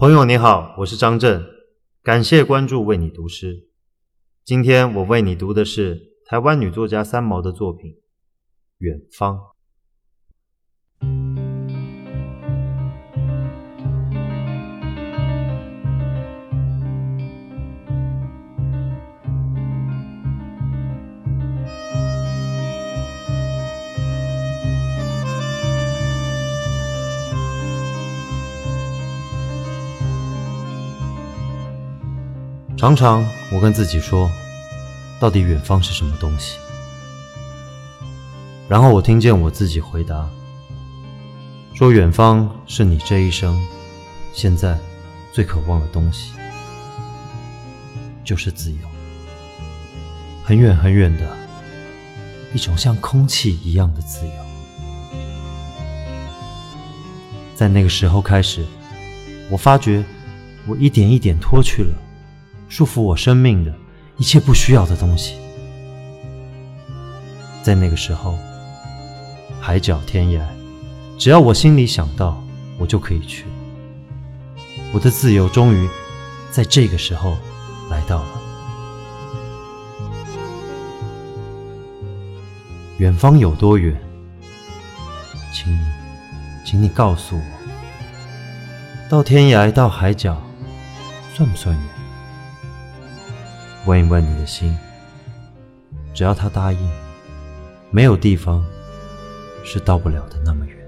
朋友你好，我是张震，感谢关注为你读诗。今天我为你读的是台湾女作家三毛的作品《远方》。常常我跟自己说，到底远方是什么东西？然后我听见我自己回答，说远方是你这一生现在最渴望的东西，就是自由。很远很远的一种像空气一样的自由。在那个时候开始，我发觉我一点一点脱去了。束缚我生命的一切不需要的东西，在那个时候，海角天涯，只要我心里想到，我就可以去。我的自由终于在这个时候来到了。远方有多远？请你，请你告诉我，到天涯到海角，算不算远？问一问你的心，只要他答应，没有地方是到不了的那么远。